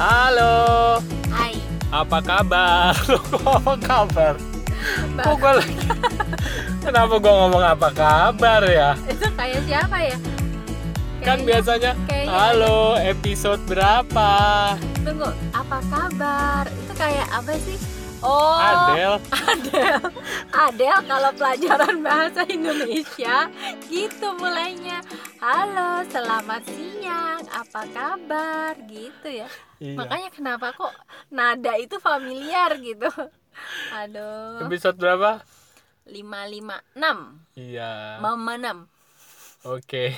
Halo, Hai. apa kabar? apa kabar? Kok gue lagi? Kenapa gue ngomong apa kabar ya? Itu kayak siapa ya? Kan Kayaknya- biasanya, kayaknya- halo, episode berapa? Tunggu, apa kabar? Itu kayak apa sih? Oh, Adel, Adel. Adel kalau pelajaran bahasa Indonesia gitu mulainya. Halo, selamat siang. Apa kabar? Gitu ya. Iya. Makanya kenapa kok nada itu familiar gitu. Aduh. episode berapa? 556. Iya. Mama 6. Oke.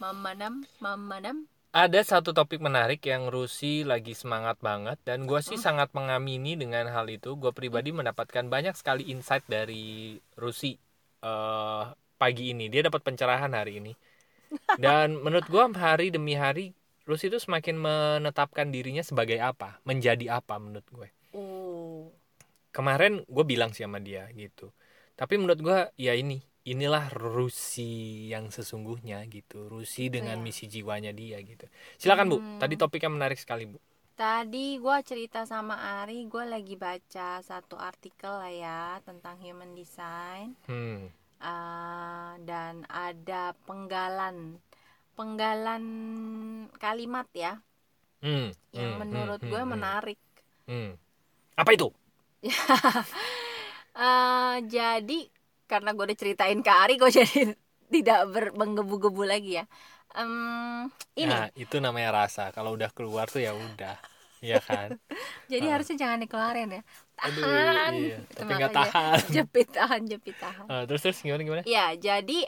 Mama 6, Mama 6. Ada satu topik menarik yang Rusi lagi semangat banget dan gue sih sangat mengamini dengan hal itu. Gue pribadi mendapatkan banyak sekali insight dari Rusi eh, pagi ini. Dia dapat pencerahan hari ini. Dan menurut gue hari demi hari Rusi itu semakin menetapkan dirinya sebagai apa, menjadi apa menurut gue. Oh. Kemarin gue bilang sih sama dia gitu. Tapi menurut gue ya ini inilah Rusi yang sesungguhnya gitu. Rusi dengan Iya. misi jiwanya dia gitu. Silakan Bu. Hmm. Tadi topiknya menarik sekali Bu. Tadi gue cerita sama Ari, gue lagi baca satu artikel lah ya tentang human design Hmm. Eh, dan ada penggalan penggalan kalimat ya Hmm. yang Hmm. menurut Hmm. gue Hmm. menarik. Hmm. Apa itu? Eh, jadi karena gue udah ceritain ke Ari, gue jadi tidak ber- menggebu-gebu lagi ya. Em, ini, Nah, itu namanya rasa. Kalau udah keluar tuh ya udah. Iya kan? jadi ah. harusnya jangan dikeluarin ya. Aduh, Tahan. iya. Itu Tapi nggak tahan. Jepit tahan, jepit tahan. Eh, terus terus gimana gimana? Ya, jadi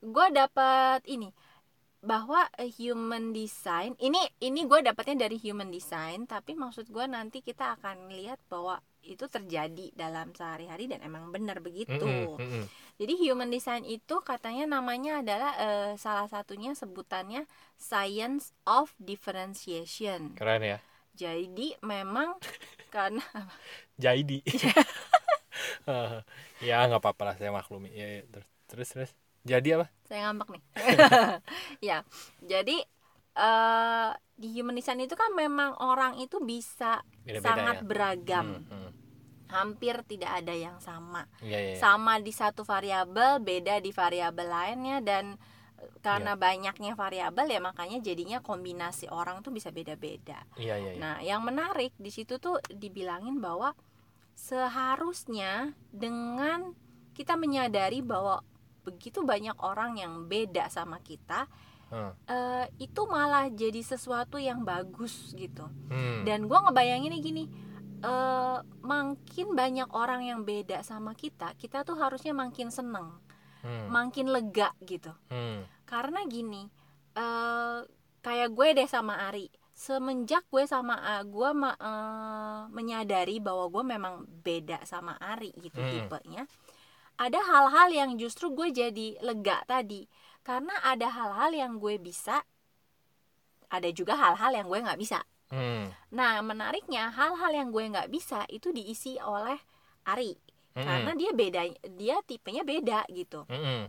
gue dapat ini bahwa eh, human design ini ini gue dapatnya dari human design tapi maksud gue nanti kita akan lihat bahwa itu terjadi dalam sehari-hari dan emang benar begitu. Mm-mm, mm-mm. Jadi human design itu katanya namanya adalah eh, salah satunya sebutannya science of differentiation. Keren ya. Jadi memang karena Jadi. Eh, ya nggak apa-apa lah saya maklumi. Ya, ya. Terus terus terus. Jadi apa? saya ngambek nih ya jadi eh di human design itu kan memang orang itu bisa Beda-beda sangat ya? beragam Hmm, hmm. Hampir tidak ada yang sama Iya iya. iya. sama di satu variabel beda di variabel lainnya dan eh, karena Iya. banyaknya variabel ya makanya jadinya kombinasi orang tuh bisa beda-beda Iya iya. iya. Nah, yang menarik di situ tuh dibilangin bahwa seharusnya dengan kita menyadari bahwa begitu banyak orang yang beda sama kita, Hmm. eh, itu malah jadi sesuatu yang bagus gitu. Hmm. Dan gua ngebayanginnya gini, eh, makin banyak orang yang beda sama kita, kita tuh harusnya makin seneng, Hmm. makin lega gitu Hmm. karena gini eh kayak gue deh sama Ari semenjak gue sama A, gue ma- eh, menyadari bahwa gue memang beda sama Ari gitu Hmm. tipenya ada hal-hal yang justru gue jadi lega tadi karena ada hal-hal yang gue bisa ada juga hal-hal yang gue nggak bisa Hmm. nah menariknya hal-hal yang gue nggak bisa itu diisi oleh Ari Hmm. karena dia beda dia tipenya beda gitu Hmm.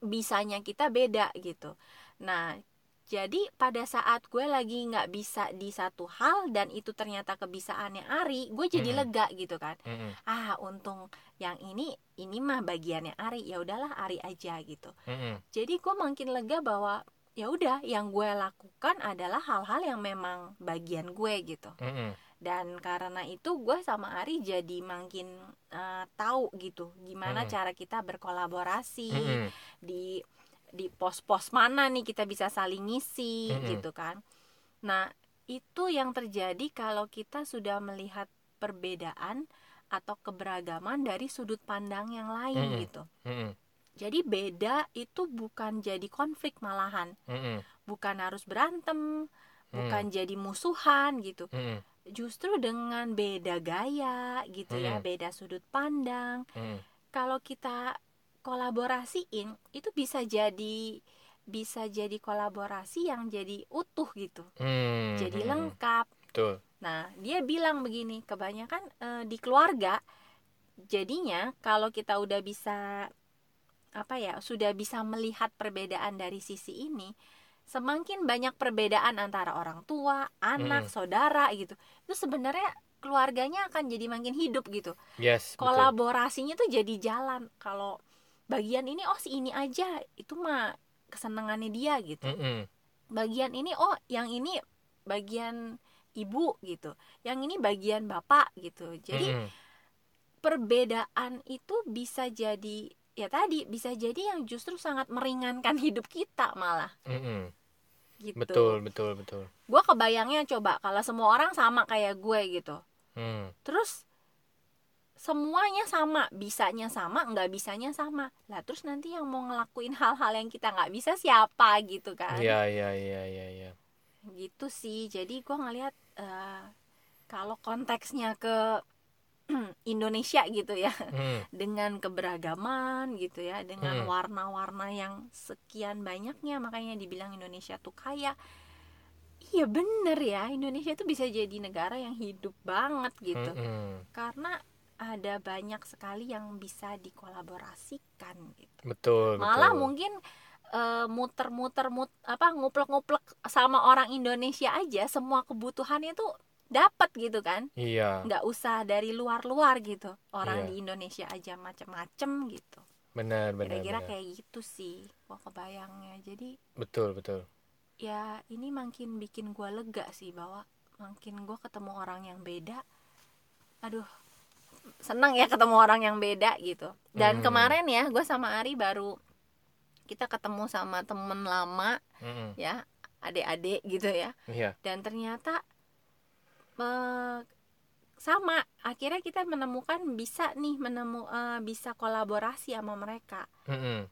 bisanya kita beda gitu. Nah, jadi pada saat gue lagi nggak bisa di satu hal dan itu ternyata kebisaannya Ari, gue jadi Mm-mm. lega gitu kan. Hmm. Ah, untung yang ini ini mah bagiannya Ari, ya udahlah Ari aja gitu. Hmm. Jadi gue makin lega bahwa ya udah yang gue lakukan adalah hal-hal yang memang bagian gue gitu. Hmm. Dan karena itu gue sama Ari jadi makin eh, tahu gitu gimana Mm. cara kita berkolaborasi Hmm. di di pos-pos mana nih kita bisa saling ngisi Mm-mm. gitu kan. Nah, itu yang terjadi kalau kita sudah melihat perbedaan atau keberagaman dari sudut pandang yang lain Mm-mm. gitu. Hmm. Jadi beda itu bukan jadi konflik malahan, Hmm. bukan harus berantem, Mm. bukan jadi musuhan gitu. Hmm. Justru dengan beda gaya gitu ya, Mm-mm. beda sudut pandang, Hmm. kalau kita kolaborasiin itu bisa jadi bisa jadi kolaborasi yang jadi utuh gitu Hmm. jadi Hmm. lengkap Betul. nah dia bilang begini kebanyakan eh, di keluarga jadinya kalau kita udah bisa apa ya sudah bisa melihat perbedaan dari sisi ini semakin banyak perbedaan antara orang tua anak Mm. saudara gitu itu sebenarnya keluarganya akan jadi makin hidup gitu yes betul kolaborasinya tuh jadi jalan kalau bagian ini oh si ini aja itu mah kesenangannya dia gitu Mm-mm. bagian ini oh yang ini bagian ibu gitu yang ini bagian bapak gitu jadi Mm-mm. perbedaan itu bisa jadi ya tadi bisa jadi yang justru sangat meringankan hidup kita malah. Mm-mm. gitu. Betul betul betul. Gue kebayangnya coba kalau semua orang sama kayak gue gitu. Mm. terus semuanya sama bisanya sama nggak bisanya sama. Lah terus nanti yang mau ngelakuin hal-hal yang kita nggak bisa siapa gitu kan? Iya iya iya iya iya. Gitu sih jadi gue ngelihat eh, kalau konteksnya ke Indonesia gitu ya Mm. dengan keberagaman gitu ya dengan Hmm. warna-warna yang sekian banyaknya makanya dibilang Indonesia tuh kaya iya bener ya Indonesia tuh bisa jadi negara yang hidup banget gitu Mm-mm. karena ada banyak sekali yang bisa dikolaborasikan gitu betul malah betul. mungkin eh, muter-muter mut apa nguplek-nguplek sama orang Indonesia aja semua kebutuhannya tuh dapat gitu kan. Iya. Nggak usah dari luar-luar gitu. Orang Iya. di Indonesia aja macem-macem gitu. Benar benar kira-kira benar. kayak gitu sih gua kebayangnya. Jadi betul betul. ya ini makin bikin gua lega sih bahwa makin gua ketemu orang yang beda aduh senang ya ketemu orang yang beda gitu. Dan Hmm. kemarin ya gue sama Ari baru kita ketemu sama temen lama Mm-mm. ya adik-adik gitu ya. Iya. Dan ternyata eh, sama akhirnya kita menemukan bisa nih menemu eh, bisa kolaborasi sama mereka. Mm-mm.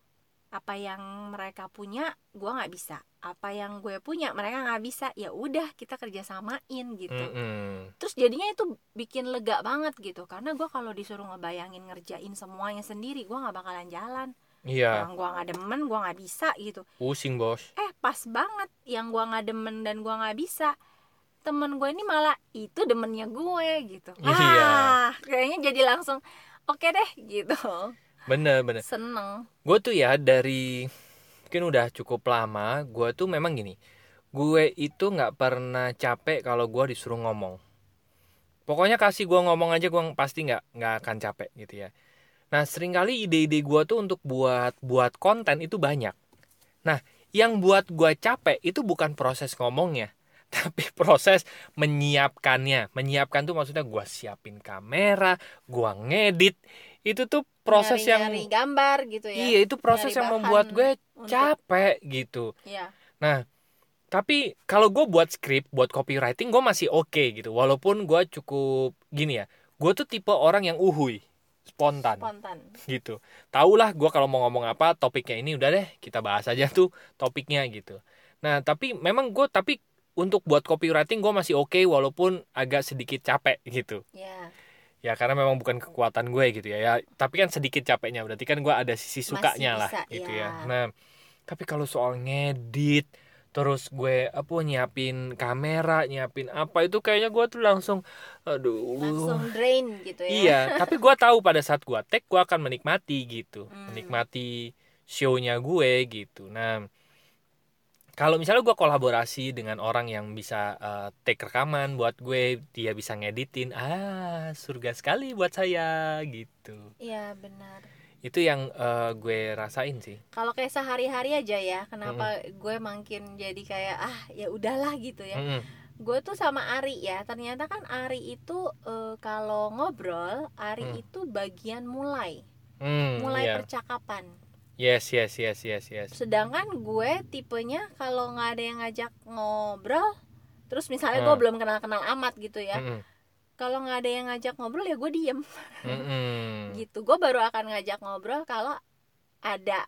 apa yang mereka punya gua nggak bisa. Apa yang gue punya mereka nggak bisa. Ya udah kita kerjasamain gitu. Mm-mm. terus jadinya itu bikin lega banget gitu. Karena gua kalau disuruh ngebayangin ngerjain semuanya sendiri gua nggak bakalan jalan. Iya. Orang gua nggak demen gua nggak bisa gitu. Pusing bos. Eh pas banget. Yang gua nggak demen dan gua nggak bisa temen gue ini malah itu demennya gue gitu. Iya. ah kayaknya jadi langsung oke deh gitu. Bener bener. Seneng. Gue tuh ya dari mungkin udah cukup lama gue tuh memang gini gue itu nggak pernah capek kalau gue disuruh ngomong. Pokoknya kasih gue ngomong aja gue pasti nggak nggak akan capek gitu ya. Nah sering kali ide-ide gue tuh untuk buat buat konten itu banyak. Nah yang buat gue capek itu bukan proses ngomongnya tapi proses menyiapkannya menyiapkan tuh maksudnya gue siapin kamera gue ngedit itu tuh proses yang Nyari-nyari gambar gitu ya Iya itu proses Nyari yang membuat gue untuk- capek gitu. ya Nah tapi kalau gue buat skrip, buat copywriting gue masih oke gitu. Walaupun gue cukup gini ya, gue tuh tipe orang yang uhui, spontan spontan gitu. Taulah gue kalau mau ngomong apa topiknya ini udah deh kita bahas aja tuh topiknya gitu. Nah tapi memang gue tapi untuk buat copywriting gue masih oke walaupun agak sedikit capek gitu. ya Ya karena memang bukan kekuatan gue gitu ya. ya tapi kan sedikit capeknya berarti kan gue ada sisi Masih sukanya lah bisa, gitu ya. ya. Nah, tapi kalau soal ngedit terus gue apa nyiapin kamera, nyiapin apa itu kayaknya gue tuh langsung aduh. langsung drain gitu ya Iya, tapi gue tahu pada saat gue tag gue akan menikmati gitu. Hmm. Menikmati show-nya gue gitu. Nah, kalau misalnya gue kolaborasi dengan orang yang bisa eh, take rekaman buat gue, dia bisa ngeditin, ah surga sekali buat saya gitu. iya benar Itu yang eh, gue rasain sih. kalau kayak sehari-hari aja ya kenapa gue makin jadi kayak ah ya udahlah gitu ya Mm-mm. gue tuh sama Ari ya ternyata kan Ari itu eh, kalau ngobrol Ari Hmm. itu bagian mulai Hmm, mulai iya. percakapan Yes, yes, yes, yes, yes. sedangkan gue tipenya kalau nggak ada yang ngajak ngobrol terus misalnya gue Hmm. belum kenal kenal amat gitu ya Mm-mm. kalau nggak ada yang ngajak ngobrol ya gue diem Mm-mm. gitu gue baru akan ngajak ngobrol kalau ada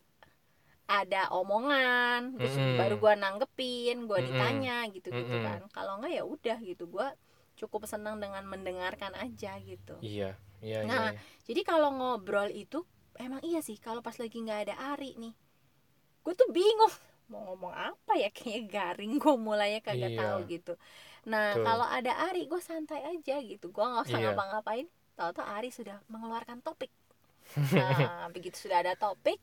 ada omongan terus Mm-mm. baru gue nanggepin gue Mm-mm. ditanya gitu gitu Mm-mm. kan kalau nggak ya udah gitu gue cukup senang dengan mendengarkan aja gitu Iya, iya, Nah, iya. jadi kalau ngobrol itu emang iya sih kalau pas lagi nggak ada Ari nih. Gue tuh bingung mau ngomong apa ya kayaknya garing gue mulainya kagak Iya. tahu gitu. Nah kalau ada Ari gue santai aja gitu. Gue nggak usah Iya. ngapa-ngapain. Tahu-tahu Ari sudah mengeluarkan topik. Nah begitu sudah ada topik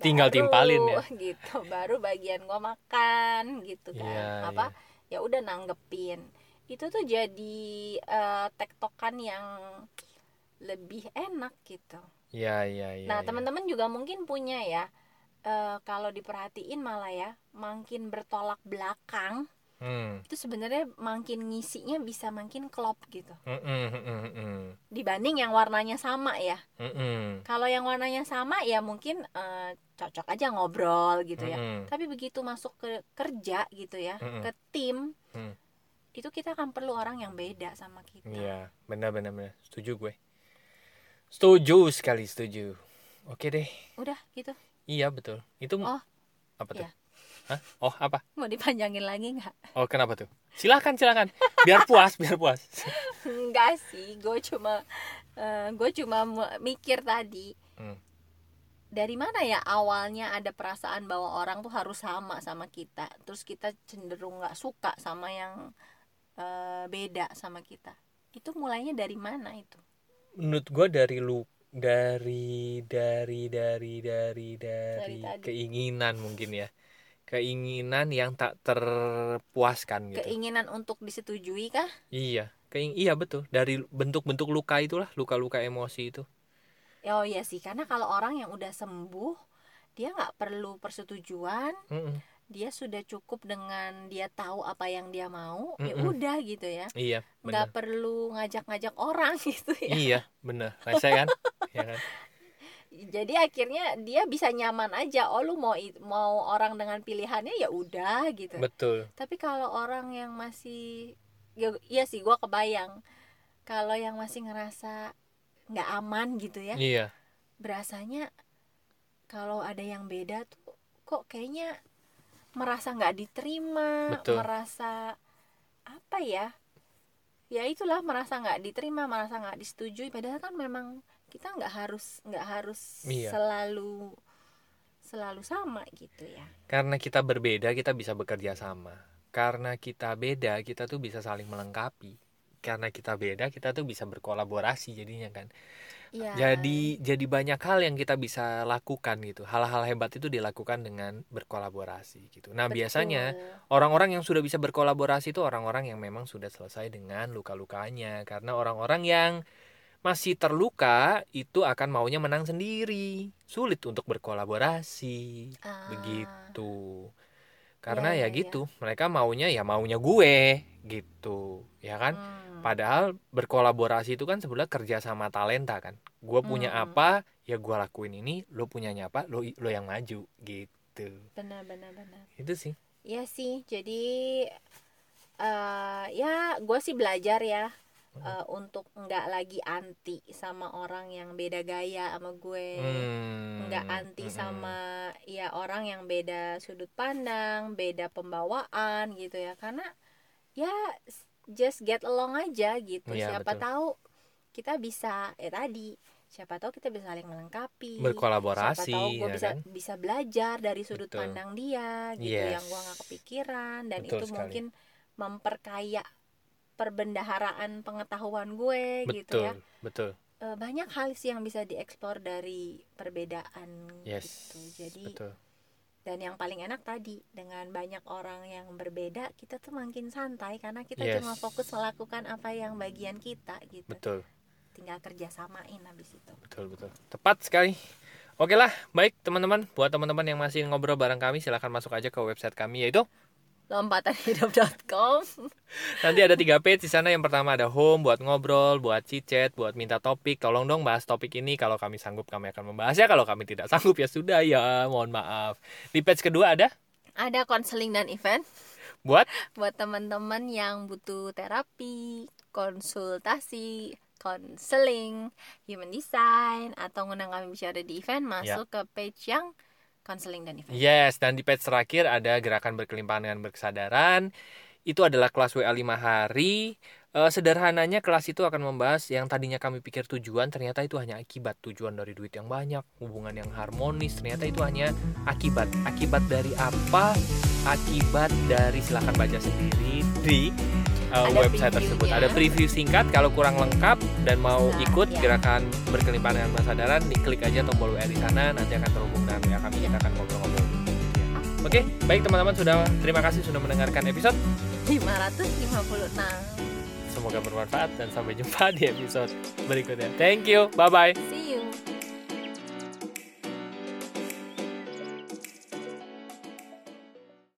Tinggal Baru, timpalin ya. gitu baru bagian gua makan gitu kan. Iya, apa ya udah nanggepin. Itu tuh jadi eh, tektokan yang lebih enak gitu Iya, iya, iya. nah iya. teman-teman juga mungkin punya ya eh, kalau diperhatiin malah ya makin bertolak belakang Hmm. itu sebenarnya makin ngisinya bisa makin klop gitu mm-mm, mm-mm. dibanding yang warnanya sama ya Mm-mm. kalau yang warnanya sama ya mungkin eh, cocok aja ngobrol gitu ya Mm-mm. tapi begitu masuk ke kerja gitu ya Mm-mm. ke tim Mm. itu kita akan perlu orang yang beda sama kita Iya, benar benar benar. Setuju gue. Setuju sekali, setuju. Oke deh. udah gitu Iya, betul. Itu Oh, apa tuh? iya. Hah? Oh, apa? mau dipanjangin lagi nggak Oh, kenapa tuh? Silakan, silakan. Biar puas, biar puas. enggak sih gue cuma gue cuma mikir tadi Hmm. dari mana ya awalnya ada perasaan bahwa orang tuh harus sama sama kita terus kita cenderung nggak suka sama yang eh, beda sama kita itu mulainya dari mana itu Menurut gue dari lu dari dari dari dari dari keinginan mungkin ya. Keinginan yang tak terpuaskan gitu. keinginan untuk disetujui kah Iya, keing iya betul. Dari bentuk-bentuk luka itulah, luka-luka emosi itu. oh iya sih karena kalau orang yang udah sembuh dia nggak perlu persetujuan Mm-mm. Dia sudah cukup dengan dia tahu apa yang dia mau ya Mm-mm. udah gitu ya Iya, nggak perlu ngajak-ngajak orang gitu ya Iya, benar. Rese kan? ya kan? jadi akhirnya dia bisa nyaman aja oh lu mau mau orang dengan pilihannya ya udah gitu Betul. tapi kalau orang yang masih ya, iya sih gua kebayang kalau yang masih ngerasa nggak aman gitu ya Iya, berasanya kalau ada yang beda tuh kok kayaknya merasa nggak diterima Betul. merasa apa ya ya itulah merasa nggak diterima merasa nggak disetujui padahal kan memang kita nggak harus nggak harus Iya. selalu selalu sama gitu ya karena kita berbeda kita bisa bekerja sama. Karena kita beda kita tuh bisa saling melengkapi. Karena kita beda kita tuh bisa berkolaborasi jadinya kan. Iya. Jadi jadi banyak hal yang kita bisa lakukan gitu. Hal-hal hebat itu dilakukan dengan berkolaborasi gitu. Nah, Betul. biasanya orang-orang yang sudah bisa berkolaborasi itu orang-orang yang memang sudah selesai dengan luka-lukanya karena orang-orang yang masih terluka itu akan maunya menang sendiri. Sulit untuk berkolaborasi. Ah, Begitu. Karena Iya, ya iya, gitu, mereka maunya ya maunya gue gitu. Ya kan? hmm. Padahal berkolaborasi itu kan sebenarnya kerja sama talenta kan. Gue punya Hmm. apa, ya gue lakuin ini. Lo punyanya apa, lo lo yang maju gitu. benar benar benar Itu sih. Iya sih, jadi eh ya gue sih belajar ya eh, untuk nggak lagi anti sama orang yang beda gaya sama gue, Hmm, nggak anti mm-mm. sama ya orang yang beda sudut pandang, beda pembawaan gitu ya, karena ya just get along aja gitu. Iya, Siapa betul. tahu kita bisa eh tadi, siapa tahu kita bisa saling melengkapi. berkolaborasi siapa tahu gue ya bisa kan. bisa belajar dari sudut Betul. pandang dia gitu Yes. yang gua nggak kepikiran dan Betul itu sekali. mungkin memperkaya perbendaharaan pengetahuan gue gitu Betul, ya betul. Eh, banyak hal sih yang bisa dieksplor dari perbedaan Yes. gitu jadi Betul. Dan yang paling enak tadi dengan banyak orang yang berbeda kita tuh makin santai karena kita Yes. cuma fokus melakukan apa yang bagian kita gitu Betul, tinggal kerja samain habis itu betul, betul. Tepat sekali. Oke lah, baik teman-teman. Buat teman-teman yang masih ngobrol bareng kami, silahkan masuk aja ke website kami yaitu lompatanhidup.com Nanti ada tiga page di sana. Yang pertama ada home buat ngobrol, buat chit-chat, buat minta topik. Tolong dong bahas topik ini. Kalau kami sanggup kami akan membahasnya. Kalau kami tidak sanggup ya sudah ya. Mohon maaf. Di page kedua ada ada konseling dan event buat buat teman-teman yang butuh terapi, konsultasi, konseling, human design atau ngundang kami bicara di event masuk ke page yang konseling dan event. yes. Dan di page terakhir ada gerakan berkelimpahan dengan berkesadaran. Itu adalah kelas WA 5 hari. Eh, sederhananya kelas itu akan membahas yang tadinya kami pikir tujuan ternyata itu hanya akibat tujuan dari duit yang banyak hubungan yang harmonis ternyata itu hanya akibat akibat dari apa akibat dari silahkan baca sendiri di uh, Ada website tersebut. Ada preview singkat kalau kurang lengkap dan mau Nah, ikut ya. gerakan berkelimpahan dengan kesadaran, di- klik aja tombol WA di sana, nanti akan terhubung dengan WA kami, kita akan ngobrol-ngobrol. Ya. Oke, baik teman-teman sudah terima kasih sudah mendengarkan episode. 556 Semoga bermanfaat dan sampai jumpa di episode berikutnya. Thank you, bye bye. see you